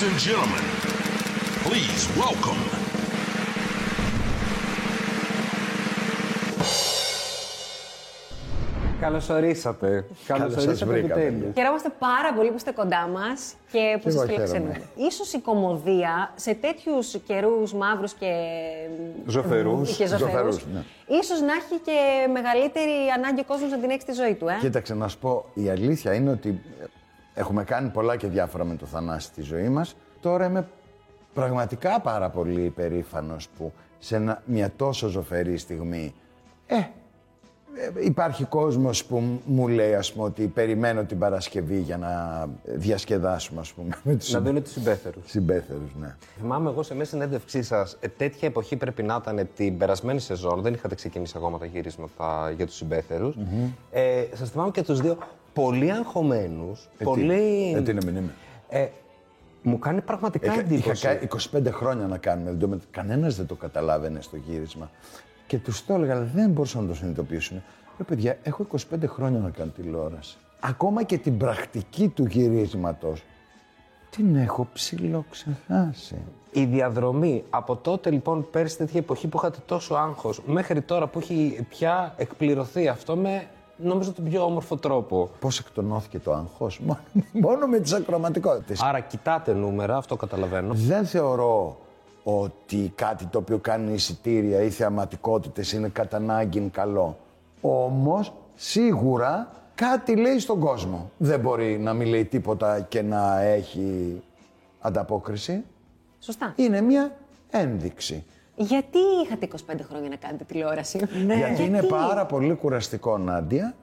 Ladies and gentlemen, please welcome Καλώς ορίσατε. Καλώς Καλώς σας ορίσατε βρήκαμε. επιτέλου. Χαιρόμαστε πάρα πολύ που είστε κοντά μας και που Και σας εγώ φιλοξενούμε. χαίρομαι. σω η κομμωδία σε τέτοιους καιρούς μαύρους και. Ζωφερούς. και ζωφερούς, Ζωφερούς, ναι. ίσως να έχει και μεγαλύτερη ανάγκη ο κόσμος να την έχει στη ζωή του, ε; Κοίταξε να σου πω, η αλήθεια είναι ότι έχουμε κάνει πολλά και διάφορα με το Θανάση στη ζωή μας. Τώρα είμαι πραγματικά πάρα πολύ υπερήφανος που σε ένα- μια τόσο ζωφερή στιγμή, ε, ε, υπάρχει κόσμος που μου λέει ας πούμε ότι περιμένω την Παρασκευή για να διασκεδάσουμε ας πούμε με τους Να δίνω τους συμπέθερους. συμπέθερους, ναι. Θυμάμαι εγώ σε μια συνέντευξή σας, τέτοια εποχή πρέπει να ήταν την περασμένη σεζόν. Δεν είχατε ξεκινήσει ακόμα τα γυρίσματα για τους συμπέθερους. Ε, σας θυμάμαι και τους δύο πολύ αγχωμένους. Ε, τι, πολύ. ε, τι να μην είμαι. Ε, μου κάνει πραγματικά Είχα, είχα εντύπωση. κάνει 25 χρόνια να κάνουμε. Δεν Κανένας δεν το καταλάβαινε στο γύρισμα. Και τους το έλεγα, αλλά δεν μπορούσαν να το συνειδητοποιήσουν. Ρε παιδιά, έχω 25 χρόνια να κάνω τηλεόραση. Ακόμα και την πρακτική του γυρίσματος την έχω ψηλοξεχάσει. Η διαδρομή από τότε λοιπόν πέρσι τέτοια εποχή που είχατε τόσο άγχος μέχρι τώρα που έχει πια εκπληρωθεί αυτό με νομίζω τον πιο όμορφο τρόπο. Πώς εκτονώθηκε το άγχος, μόνο με τις ακροματικότητες. Άρα κοιτάτε νούμερα, αυτό καταλαβαίνω. Δεν θεωρώ ότι κάτι το οποίο κάνει εισιτήρια ή θεαματικότητες είναι κατά ανάγκη καλό. Όμως, σίγουρα κάτι λέει στον κόσμο. Δεν μπορεί να μην λέει τίποτα και να έχει ανταπόκριση. Σωστά. Είναι μια ένδειξη. Γιατί είχατε 25 χρόνια να κάνετε τηλεόραση, Ναι. Γιατί; είναι πάρα πολύ κουραστικό, Νάντια,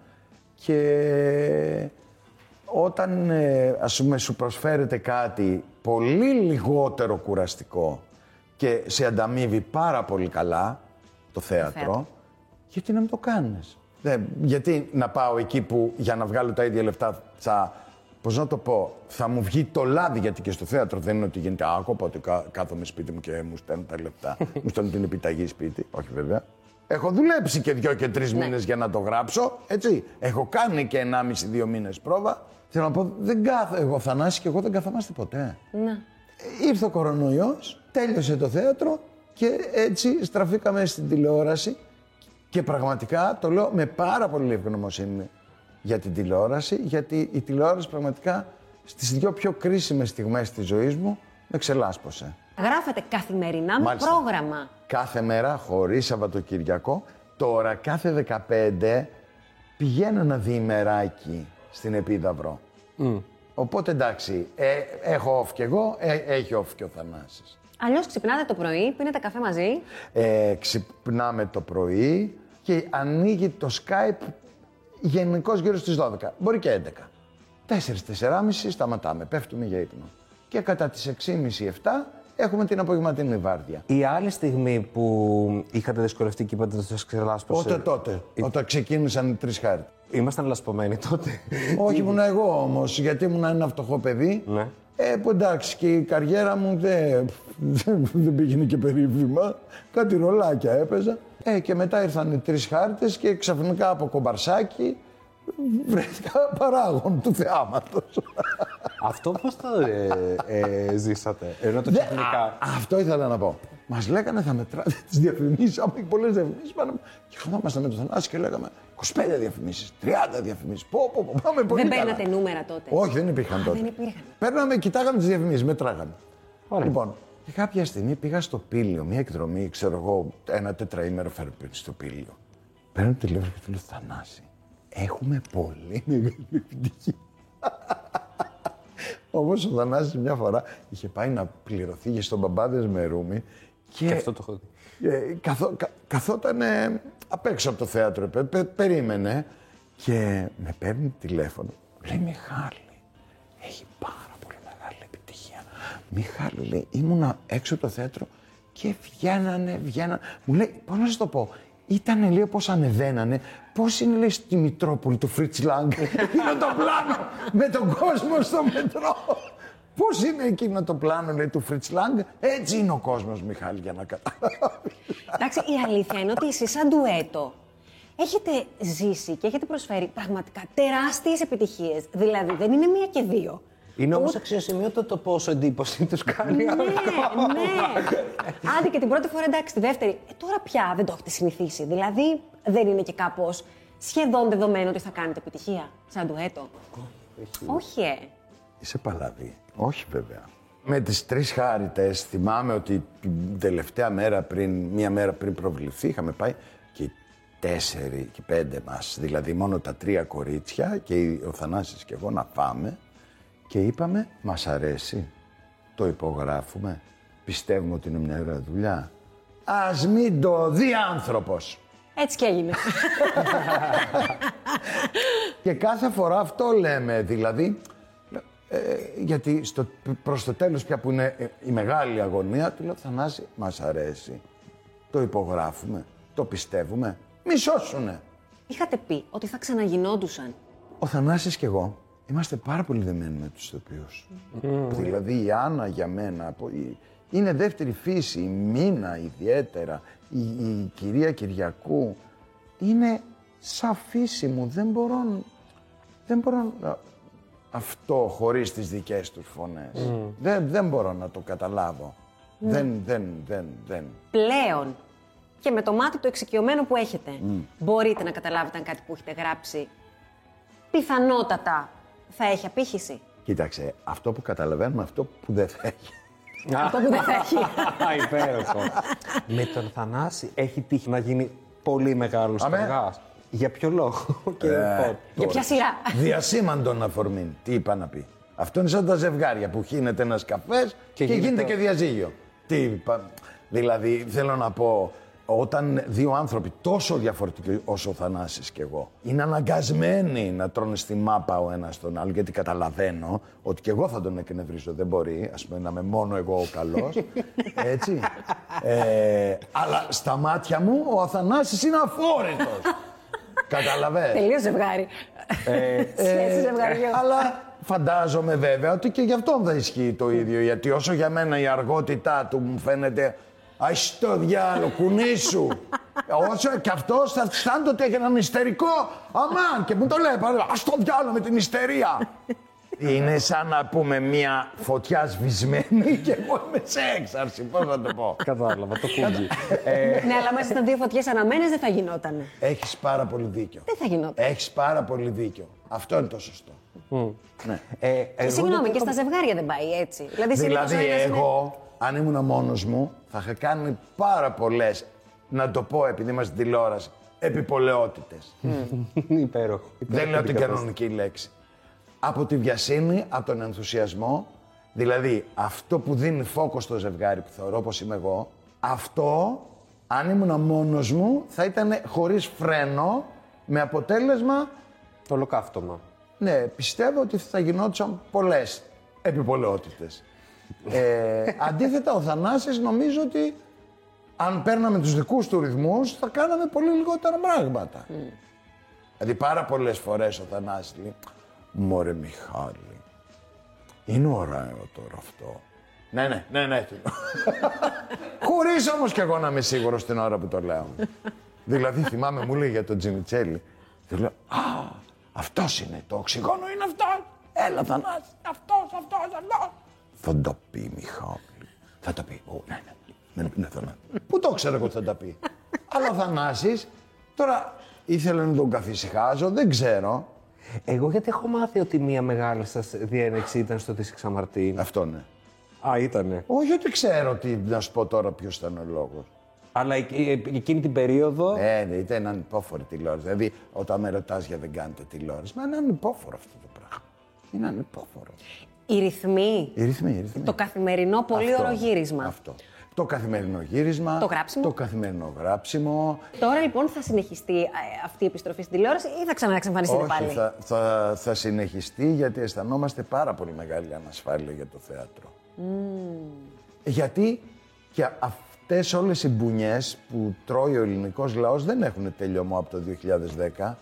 και όταν ε, ας πούμε σου προσφέρεται κάτι πολύ λιγότερο κουραστικό και σε ανταμείβει πάρα πολύ καλά το θέατρο, θέατρο. γιατί να μην το κάνεις; Δεν, γιατί να πάω εκεί που για να βγάλω τα ίδια λεφτά θα, πώς να το πω, θα μου βγει το λάδι γιατί και στο θέατρο δεν είναι ότι γίνεται άκου, οπότε κα- κάθομαι σπίτι μου και μου στέλνουν τα λεφτά, μου στέλνουν την επιταγή σπίτι, όχι βέβαια. Έχω δουλέψει και δύο και τρεις Ναι. μήνες για να το γράψω, έτσι. Έχω κάνει και 1,5-2 μήνες πρόβα. Θέλω να πω, δεν κάθω, εγώ Θανάση και εγώ δεν καθόμαστε ποτέ. Ναι. Ε, Ήρθε ο κορονοϊός, τέλειωσε το θέατρο και έτσι στραφήκαμε στην τηλεόραση και πραγματικά το λέω με πάρα πολύ ευγνωμοσύνη για την τηλεόραση, γιατί η τηλεόραση πραγματικά στις δύο πιο κρίσιμες στιγμές της ζωής μου με ξελάσπωσε. Γράφετε καθημερινά με Μάλιστα. πρόγραμμα. Κάθε μέρα, χωρίς Σαββατοκυριακό, τώρα κάθε 15 πηγαίνω ένα διημεράκι στην Επίδαυρο. Οπότε εντάξει, ε, έχω off κι εγώ, ε, έχει off και ο Θανάσης. Αλλιώς ξυπνάτε το πρωί, πίνετε καφέ μαζί. Ε, ξυπνάμε το πρωί και ανοίγει το Skype γενικώ γύρω στις 12. Μπορεί και 11. 4-4.30 σταματάμε, πέφτουμε για ύπνο. Και κατά τις 6.30-7 έχουμε την απογευματινή βάρδια. Η άλλη στιγμή που είχατε δυσκολευτεί και είπατε ότι σας ξελάσπωσε. Πότε τότε, όταν ξεκίνησαν οι τρεις χάρτες. Ήμασταν λασπωμένοι τότε. Όχι, ήμουν εγώ όμως, γιατί ήμουν ένα φτωχό παιδί. Ναι. Ε, που εντάξει, και η καριέρα μου δεν, δεν, δεν πήγαινε και περίφημα. Κάτι ρολάκια έπαιζα. Ε, και μετά ήρθαν οι τρεις χάρτες και ξαφνικά από κομπαρσάκι βρέθηκα παράγον του θεάματος. Αυτό πώς το ε, ε, ζήσατε, ενώ το Δε- ξαφνικά. α, αυτό ήθελα να πω. Μας λέγανε θα μετράτε τις διαφημίσεις. Άμα έχει πολλές διαφημίσεις, πάμε. Και καθόμασταν με τον Θανάση και λέγαμε 25 διαφημίσεις, 30 διαφημίσεις. Πω, πω, πω, πάμε πολύ Δεν καλά. παίρνατε νούμερα τότε. Όχι, δεν υπήρχαν τότε. δεν υπήρχαν. Παίρναμε, κοιτάγαμε τις διαφημίσεις, μετράγαμε. Ωραία. Λοιπόν, και κάποια στιγμή πήγα στο Πήλιο, μια εκδρομή, ξέρω εγώ, ένα τετραήμερο φέρνει στο Πήλιο. Παίρνω το τηλέφωνο και του λέω Θανάση, έχουμε πολύ μεγάλη επιτυχία. Όμως ο Θανάσης μια φορά είχε πάει να πληρωθεί για στον μπαμπάδες με ρούμι και, Και αυτό το έχω δει. ε, καθό, κα, καθόταν ε, απ' έξω από το θέατρο, πε- πε- περίμενε και με παίρνει τηλέφωνο. Λέει Μιχάλη, έχει πάρα πολύ μεγάλη επιτυχία. Μιχάλη, λέει, ήμουνα έξω από το θέατρο και βγαίνανε, βγαίνανε. Μου λέει, πώς να σας το πω, ήταν λέει πώς ανεβαίνανε, πώς είναι λέει στη Μητρόπολη του Φρίτς Λάγκ, εκείνο το πλάνο με τον κόσμο στο μετρό. Πώς είναι εκείνο το πλάνο λέει του Φρίτς Λάγκ, έτσι είναι ο κόσμος Μιχάλη για να καταλάβεις. Εντάξει, η αλήθεια είναι ότι εσείς σαν ντουέτο έχετε ζήσει και έχετε προσφέρει πραγματικά τεράστιες επιτυχίες. Δηλαδή, δεν είναι μία και δύο. Είναι όμως αξιοσημείωτο το πόσο εντύπωση τους κάνει. Ναι, ναι. Άντε και την πρώτη φορά εντάξει, τη δεύτερη. Ε, τώρα πια δεν το έχετε συνηθίσει. Δηλαδή δεν είναι και κάπως σχεδόν δεδομένο ότι θα κάνετε επιτυχία σαν ντουέτο; Όχι, ε. Είσαι παλαβή. Όχι βέβαια. Με τις τρεις χάριτες θυμάμαι ότι την τελευταία μέρα πριν, μία μέρα πριν προβληθεί, είχαμε πάει και οι τέσσερι και πέντε μας, δηλαδή μόνο τα τρία κορίτσια και ο Θανάσης και εγώ να πάμε και είπαμε, μας αρέσει, το υπογράφουμε, πιστεύουμε ότι είναι μια ωραία δουλειά. Ας μην το δει άνθρωπος. Έτσι και έγινε. Και κάθε φορά αυτό λέμε, δηλαδή, ε, γιατί στο, προς το τέλος πια που είναι ε, η μεγάλη αγωνία, του λέω Θανάση, μας αρέσει, το υπογράφουμε, το πιστεύουμε, μη σώσουνε. Είχατε πει ότι θα ξαναγινόντουσαν. Ο Θανάσης και εγώ είμαστε πάρα πολύ δεμένοι με τους ηθοποιούς. Δηλαδή η Άννα για μένα από- η- είναι δεύτερη φύση, η Μίνα ιδιαίτερα, η, η κυρία Κυριακού. Είναι σαν φύση μου, δεν μπορώ, δεν μπορώ να- αυτό χωρίς τις δικές τους φωνές. Δεν, δεν μπορώ να το καταλάβω. Δεν, δεν, δεν, δεν. Πλέον και με το μάτι το εξοικειωμένο που έχετε, μπορείτε να καταλάβετε αν κάτι που έχετε γράψει πιθανότατα θα έχει απήχηση. Κοίταξε, αυτό που καταλαβαίνουμε, αυτό που δεν θα έχει. Αυτό που δεν θα έχει. Υπέροχο. Με τον Θανάση έχει τύχει να γίνει πολύ μεγάλος Αμέ. Αργά. Για ποιο λόγο; Και Ε, πότε; Για ποια σειρά; Διασήμαντον αφορμήν. Τι είπα να πει. Αυτό είναι σαν τα ζευγάρια που χύνεται ένας καφές και, γίνεται γίνεται το- και διαζύγιο. Τι είπα; Δηλαδή, θέλω να πω, όταν δύο άνθρωποι τόσο διαφορετικοί όσο ο Θανάσης και εγώ είναι αναγκασμένοι να τρώνε στη μάπα ο ένας τον άλλο, γιατί καταλαβαίνω ότι και εγώ θα τον εκνευρίζω, δεν μπορεί, ας πούμε, να είμαι μόνο εγώ ο καλός, έτσι. Ε, αλλά στα μάτια μου ο Αθανάσης είναι αφόρητος. Καταλαβαίνεις. Τελείως ζευγάρι. Σχέση ζευγαριού. Ε, Αλλά φαντάζομαι βέβαια ότι και γι' αυτόν θα ισχύει το ίδιο. Γιατί όσο για μένα η αργότητά του μου φαίνεται Αϊ το διάλο, κουνήσου. Όσο και αυτός θα αισθάνεται ότι έχει έναν ιστερικό. Αμάν, και μου το λέει πάντα. Α το διάλο με την ιστερία. Είναι σαν να πούμε μια φωτιά σβησμένη και εγώ είμαι σε έξαρση. Πώς να το πω. Κατάλαβα, το κούμπι. Ναι, αλλά μέσα στα δύο φωτιές αναμένες δεν θα γινόταν. Έχεις πάρα πολύ δίκιο. Δεν θα γινόταν. Έχεις πάρα πολύ δίκιο. Αυτό είναι το σωστό. Ναι. Ε, εγώ Και συγγνώμη, δεν και το- στα ζευγάρια δεν πάει έτσι. Δηλαδή, συνήθως Δηλαδή, ο ένας είναι- εγώ, αν ήμουν μόνος μου, θα είχα κάνει πάρα πολλές, να το πω επειδή είμαστε στην τηλεόραση, επιπολαιότητες. Υπέροχο. Δεν λέω την κανονική λέξη. Από τη βιασύνη, από τον ενθουσιασμό, δηλαδή αυτό που δίνει φόκο στο ζευγάρι που θεωρώ πως είμαι εγώ, αυτό, αν ήμουν μόνος μου, θα ήταν χωρίς φρένο, με αποτέλεσμα Το ολοκαύτωμα. ναι, πιστεύω ότι θα γινόντουσαν πολλές επιπολαιότητε. Ε, αντίθετα, ο Θανάσης νομίζω ότι αν παίρναμε τους δικούς του ρυθμούς θα κάναμε πολύ λιγότερα πράγματα. Δηλαδή πάρα πολλές φορές ο Θανάσης λέει «Μωρέ Μιχάλη, είναι ωραίο τώρα αυτό». Ναι, ναι, ναι, ναι. Χωρίς όμως κι εγώ να είμαι σίγουρος την ώρα που το λέω. δηλαδή θυμάμαι μου λέει για τον Τζιμιτσέλη. Του λέω «Α, αυτός είναι, το οξυγόνο είναι αυτό. Έλα Θανάση, αυτός, αυτός, αυτός». Θα τα πει Μιχάλη. Θα τα πει. Ω, ναι, ναι. ναι, ναι, θα- ναι. Πού το ξέρω εγώ ότι θα τα πει. Αλλά ο Θανάσης, τώρα ήθελε να τον καθησυχάζω, δεν ξέρω. Εγώ γιατί έχω μάθει ότι μία μεγάλη σας διένεξη ήταν στο Τη Ξαμαρτίν; Αυτό ναι. Α, ήτανε. Όχι ότι ξέρω τι, να σου πω τώρα ποιος ήταν ο λόγος. Αλλά εκ- ε, εκείνη την περίοδο. Ε, ναι, ήταν ανυπόφορη τηλεόραση. Δηλαδή, όταν με ρωτάς για δεν κάνετε τηλεόραση, μα είναι ανυπόφορο αυτό το πράγμα. Είναι ανυπόφορο. Οι ρυθμοί, Οι ρυθμοί, οι ρυθμοί. το καθημερινό πολύ Αυτό, ωραίο γύρισμα. Αυτό. Το καθημερινό γύρισμα. Το γράψιμο. Το καθημερινό γράψιμο. Τώρα λοιπόν θα συνεχιστεί ε, αυτή η επιστροφή στην τηλεόραση ή θα ξαναεξεμφανιστείτε Όχι, πάλι; θα, θα, θα συνεχιστεί γιατί αισθανόμαστε πάρα πολύ μεγάλη ανασφάλεια για το θέατρο. Γιατί και αυτές όλες οι μπουνιές που τρώει ο ελληνικός λαός δεν έχουν τελειωμό από το 2010.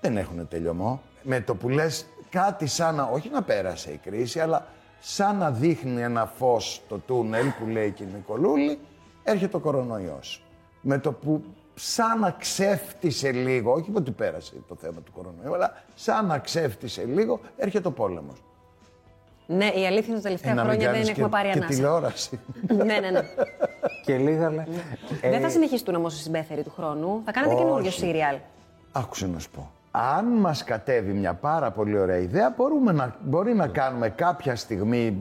Δεν έχουν τελειωμό. Με το που λες κάτι σαν να, όχι να πέρασε η κρίση, αλλά σαν να δείχνει ένα φως το τούνελ που λέει και η Νικολούλη, έρχεται ο κορονοϊός. Με το που σαν να ξέφτισε λίγο, όχι ότι πέρασε το θέμα του κορονοϊού, αλλά σαν να ξέφτισε λίγο, έρχεται ο πόλεμος. Ναι, η αλήθεια είναι ότι τα τελευταία Ε, να μην χρόνια δεν κάνεις έχουμε και- πάρει και ανάσα. τηλεόραση. ναι, ναι, ναι. Και λίγα λέει. δεν θα συνεχιστούν όμως οι συμπέθεροι του χρόνου. Θα κάνετε καινούριο Όχι. σύριαλ. Άκουσε να σου πω. Αν μας κατέβει μια πάρα πολύ ωραία ιδέα, μπορούμε να, μπορεί να κάνουμε κάποια στιγμή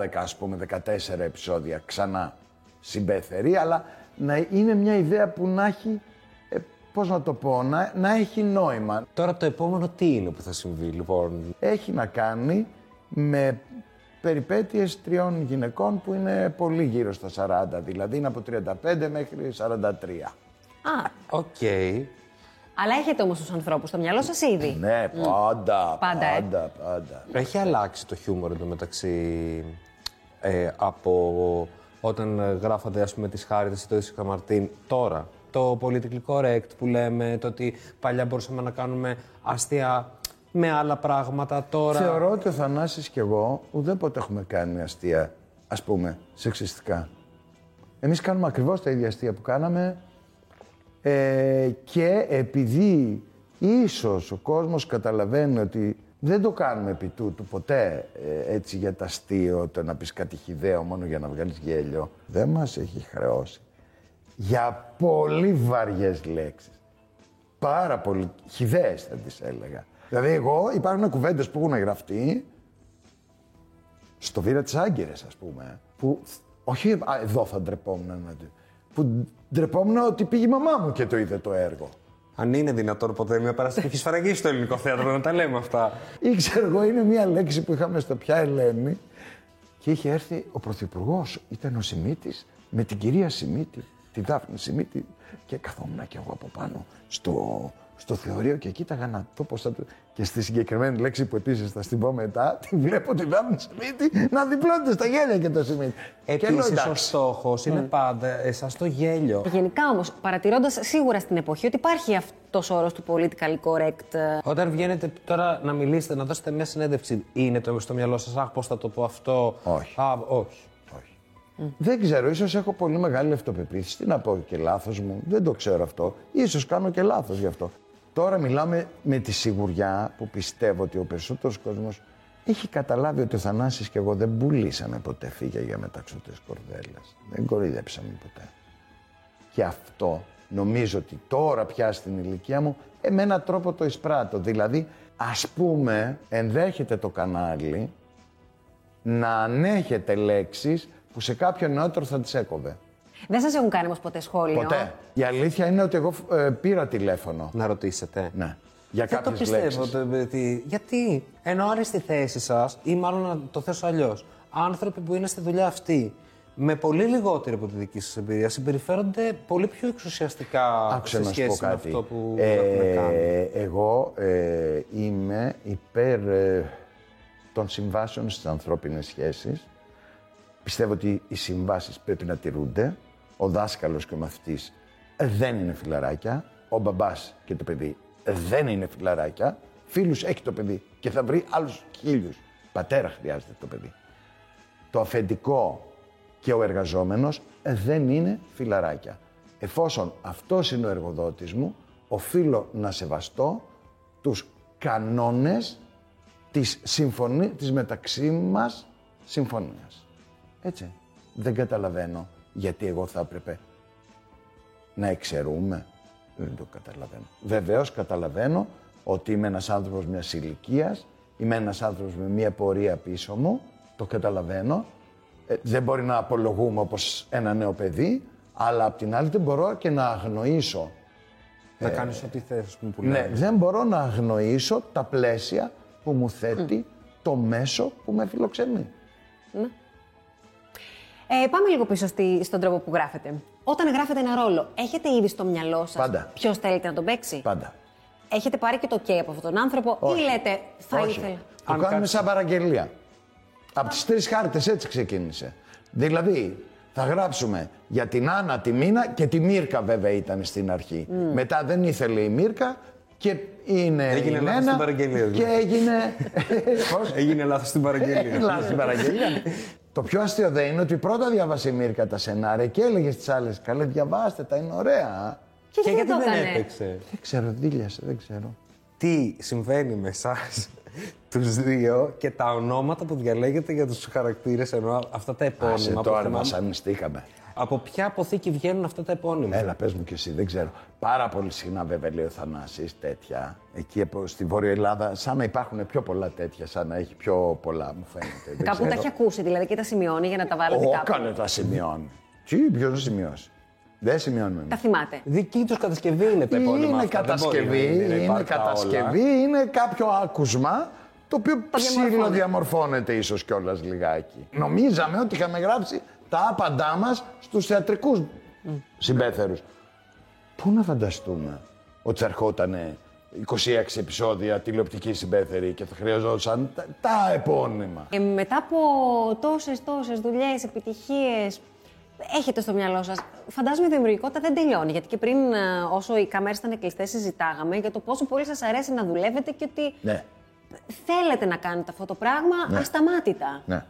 12, ας πούμε, 14 επεισόδια ξανά συμπέθεροι, αλλά να είναι μια ιδέα που να έχει, ε, πώς να το πω, να, να έχει νόημα. Τώρα το επόμενο τι είναι που θα συμβεί, λοιπόν; Έχει να κάνει με περιπέτειες τριών γυναικών που είναι πολύ γύρω στα 40, δηλαδή είναι από 35 μέχρι 43. Α, Οκ. Αλλά έχετε όμως τους ανθρώπους στο μυαλό σας ήδη. Ναι, πάντα, Πάντα, ε. πάντα, πάντα. Έχει αλλάξει το χιούμορ εντωμεταξύ ε, από όταν ε, γράφατε ας πούμε τις Χάριτες ή το Ίσικα Μαρτίν τώρα; Το πολιτικό correct που λέμε, το ότι παλιά μπορούσαμε να κάνουμε αστεία με άλλα πράγματα τώρα. Θεωρώ ότι ο Θανάσης και εγώ ουδέποτε έχουμε κάνει αστεία, ας πούμε, σεξιστικά. Εμείς κάνουμε ακριβώς τα ίδια αστεία που κάναμε ε, και επειδή ίσως ο κόσμος καταλαβαίνει ότι δεν το κάνουμε επί τούτου ποτέ ε, έτσι για τα αστείο, το να πεις κάτι χιδαίο μόνο για να βγάλεις γέλιο, δεν μας έχει χρεώσει για πολύ βαριές λέξεις πάρα πολύ χιδαίες θα τις έλεγα. Δηλαδή εγώ υπάρχουν κουβέντες που έχουν γραφτεί στο Βήρα της Άγκυρες ας πούμε που όχι α, εδώ θα ντρεπόμουν να το- που ντρεπόμουν ότι πήγε η μαμά μου και το είδε το έργο. Αν είναι δυνατόν ποτέ μια παράσταση που έχει σφαραγγίσει στο ελληνικό θέατρο να τα λέμε αυτά. Ή ξέρω εγώ, είναι μια λέξη που είχαμε στο Πια Ελένη και είχε έρθει ο Πρωθυπουργός, ήταν ο Σιμίτης, με την κυρία Σιμίτη, τη Δάφνη Σιμίτη και καθόμουν και εγώ από πάνω στο, στο θεωρείο και κοίταγα να το πώς θα το... Και στη συγκεκριμένη λέξη που επίσης θα στην πω μετά, τη βλέπω τη Δάφνη Σιμίτη να διπλώνεται στα γέλια και το Σιμίτη. και λέω, Επίση, ο εντάξει. στόχος είναι πάντα εσάς το γέλιο. Γενικά όμως, παρατηρώντας σίγουρα στην εποχή ότι υπάρχει αυτός ο όρος του political correct. ε, Όταν βγαίνετε τώρα να μιλήσετε, να δώσετε μια συνέντευξη, είναι το στο μυαλό σας, Αχ, πώς θα το πω αυτό. Όχι. Α, όχι. Όχι. Δεν ξέρω, ίσως έχω πολύ μεγάλη αυτοπεποίθηση. Τι να πω και λάθος μου, δεν το ξέρω αυτό. Ίσως κάνω και λάθος γι' αυτό. Τώρα μιλάμε με τη σιγουριά που πιστεύω ότι ο περισσότερος κόσμος έχει καταλάβει ότι ο Θανάσης και εγώ δεν πουλήσαμε ποτέ φύγια για μεταξωτές κορδέλες. Δεν κοροϊδέψαμε ποτέ. Και αυτό νομίζω ότι τώρα πια στην ηλικία μου ε, με έναν τρόπο το εισπράττω. Δηλαδή, ας πούμε, ενδέχεται το κανάλι να ανέχεται λέξεις που σε κάποιον νεότερο θα τις έκοβε. Δεν σας έχουν κάνει όμως ποτέ σχόλιο; Ποτέ. Η αλήθεια είναι ότι εγώ ε, πήρα τηλέφωνο. Να ρωτήσετε. Ναι. Για Δεν το κάποιες πιστεύω. λέξεις. το- ότι- γιατί, ενώ αν είναι στη θέση σας, ή μάλλον να το θέσω αλλιώς, άνθρωποι που είναι στη δουλειά αυτή με πολύ λιγότερη από τη δική σας εμπειρία συμπεριφέρονται πολύ πιο εξουσιαστικά Άκουσε σε να σου πω σχέση με κάτι. αυτό που Ε, έχουν κάνει. εγώ ε, είμαι υπέρ ε, των συμβάσεων στις ανθρώπινες σχέσεις. Πιστεύω ότι οι συμβάσεις πρέπει να τηρούνται. Ο δάσκαλος και ο μαθητής δεν είναι φιλαράκια. Ο μπαμπάς και το παιδί δεν είναι φιλαράκια. Φίλους έχει το παιδί και θα βρει άλλους χίλιους. Πατέρα χρειάζεται το παιδί. Το αφεντικό και ο εργαζόμενος δεν είναι φιλαράκια. Εφόσον αυτός είναι ο εργοδότης μου, οφείλω να σεβαστώ τους κανόνες της, συμφωνή, της μεταξύ μας συμφωνίας. Έτσι. Δεν καταλαβαίνω γιατί εγώ θα έπρεπε να εξαιρούμε. Δεν το καταλαβαίνω. Βεβαίως καταλαβαίνω ότι είμαι ένας άνθρωπος μιας ηλικίας, είμαι ένας άνθρωπος με μια πορεία πίσω μου, το καταλαβαίνω. Ε, δεν μπορεί να απολογούμε όπως ένα νέο παιδί, αλλά απ' την άλλη δεν μπορώ και να αγνοήσω. να κάνεις ό,τι θες, που Ναι, λέμε. δεν μπορώ να αγνοήσω τα πλαίσια που μου θέτει το μέσο που με φιλοξενεί. Ε, πάμε λίγο πίσω στη, στον τρόπο που γράφετε. Όταν γράφετε ένα ρόλο, έχετε ήδη στο μυαλό σας Πάντα. ποιος θέλετε να τον παίξει; Πάντα. Έχετε πάρει και το OK από αυτόν τον άνθρωπο Όχι. ή λέτε θα Όχι. ήθελα. Το Αν κάνουμε κάτσει- σαν παραγγελία. Από τις τρεις χάρτες έτσι ξεκίνησε. Δηλαδή, θα γράψουμε για την Άννα, τη Μίνα και τη Μύρκα βέβαια ήταν στην αρχή. Μετά δεν ήθελε η Μύρκα και είναι Έγινε η λάθος Λένα στην παραγγελία, και δηλαδή. έγινε... Πώς; Έγινε λάθος στην παραγγελία. Λάθος στην παραγγελία. Το πιο αστείο δεν είναι ότι πρώτα διάβασε η Μύρκα τα σενάρια και έλεγε στις άλλες «Καλέ διαβάστε τα, είναι ωραία». Και, Και γιατί γιατί το δεν έκανες. έπαιξε; Δεν ξέρω, δίλιασε, δεν ξέρω. Τι συμβαίνει με εσάς τους δύο και τα ονόματα που διαλέγετε για τους χαρακτήρες, ενώ αυτά τα Άσε επώνυμα. που τώρα θυμάμαι; μας ανιστήκαμε. Από ποια αποθήκη βγαίνουν αυτά τα επώνυμα; Έλα, πες μου κι εσύ, δεν ξέρω. Πάρα πολύ συχνά βέβαια λέει ο Θανάσης τέτοια. Εκεί από- στη Βόρεια Ελλάδα, σαν να υπάρχουν πιο πολλά τέτοια, σαν να έχει πιο πολλά, μου φαίνεται. Δεν Κάπου τα ξέρω. έχει ακούσει δηλαδή και τα σημειώνει για να τα βάλετε Ω, κάπου. κάνε τα σημειώνει. Τι, ποιος να σημειώσει; Δεν σημειώνουμε. Τα θυμάται. Δική τους κατασκευή είναι τα επώνυμα Είναι αυτά. Δεν μπορεί κατασκευή, να είναι είναι υπάρκτα κατασκευή, όλα. είναι κάποιο άκουσμα το οποίο διαμορφώνεται. ψήλο διαμορφώνεται ίσως κιόλας λιγάκι. Νομίζαμε ότι είχαμε γράψει τα άπαντά μας στους θεατρικούς συμπέθερους. Πού να φανταστούμε ότι θα ερχόταν 26 επεισόδια τηλεοπτική συμπέθερη και θα χρειαζόταν τα, τα επώνυμα; Και μετά από τόσες τόσες δουλειές, επιτυχίες, έχετε στο μυαλό σας. Φαντάζομαι η δημιουργικότητα δεν τελειώνει. Γιατί και πριν, ε, όσο οι κάμερες ήταν κλειστές, συζητάγαμε για το πόσο πολύ σας αρέσει να δουλεύετε και ότι Ναι, θέλετε να κάνετε αυτό το πράγμα Ναι. ασταμάτητα. ναι.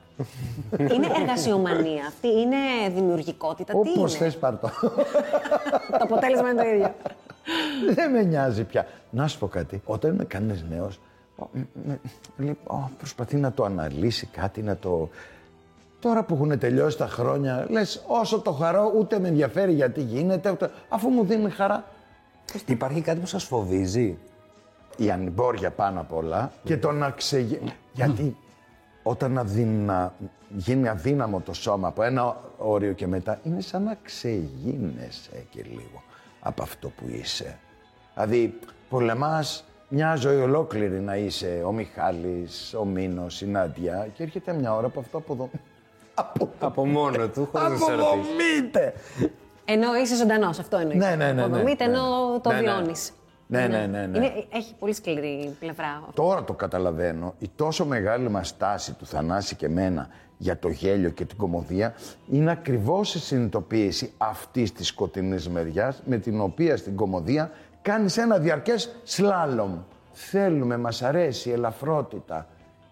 Είναι εργασιομανία αυτή, είναι δημιουργικότητα. Τι Όπως είναι; θες πάρ' το. Το αποτέλεσμα είναι το ίδιο. Δεν με νοιάζει πια. Να σου πω κάτι. Όταν είμαι κανένα νέος, προσπαθεί να το αναλύσει κάτι, να το. Τώρα που έχουν τελειώσει τα χρόνια, λες όσο το χαρώ, ούτε με ενδιαφέρει γιατί γίνεται, ούτε... αφού μου δίνει χαρά. Υπάρχει κάτι που σας φοβίζει; Η ανυμπόρια πάνω απ' όλα και το να ξεγε... Γιατί όταν αδύνα... γίνει αδύναμο το σώμα από ένα όριο και μετά, είναι σαν να ξεγίνεσαι και λίγο από αυτό που είσαι. Δηλαδή, πολεμάς μια ζωή ολόκληρη να είσαι ο Μιχάλης, ο Μίνος, η Νάντια και έρχεται μια ώρα που αυτό αποδο... απο... Από μόνο του, χωρίς να σε ρωτήσει. αποδομείται. Ενώ είσαι ζωντανός, αυτό εννοείς. Ναι, ναι, ναι, ναι. Αποδομείται Ναι, ενώ το ναι, ναι. βιώνει. Ναι, ναι, ναι, ναι. έχει πολύ σκληρή πλευρά. Τώρα το καταλαβαίνω. Η τόσο μεγάλη μας στάση του Θανάση και μένα για το γέλιο και την κομμωδία είναι ακριβώς η συνειδητοποίηση αυτής της σκοτεινής μεριάς με την οποία στην κομμωδία κάνεις ένα διαρκές σλάλομ. Θέλουμε, μας αρέσει η ελαφρότητα.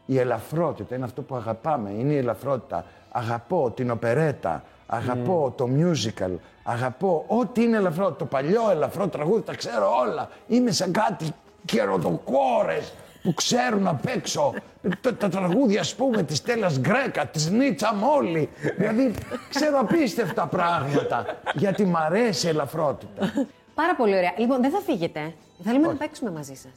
Η ελαφρότητα είναι αυτό που αγαπάμε, είναι η ελαφρότητα. Αγαπώ την οπερέτα, αγαπώ το musical, αγαπώ ό,τι είναι ελαφρό. Το παλιό ελαφρό τραγούδι τα ξέρω όλα. Είμαι σαν κάτι καιροδοκόρες που ξέρουν απ' έξω τα, τα τραγούδια, ας πούμε, της Τέλας Γκρέκα, της Νίτσα Μόλι. δηλαδή, ξέρω απίστευτα πράγματα, γιατί μ' αρέσει η ελαφρότητα. Πάρα πολύ ωραία. Λοιπόν, δεν θα φύγετε. Θέλουμε να παίξουμε μαζί σας.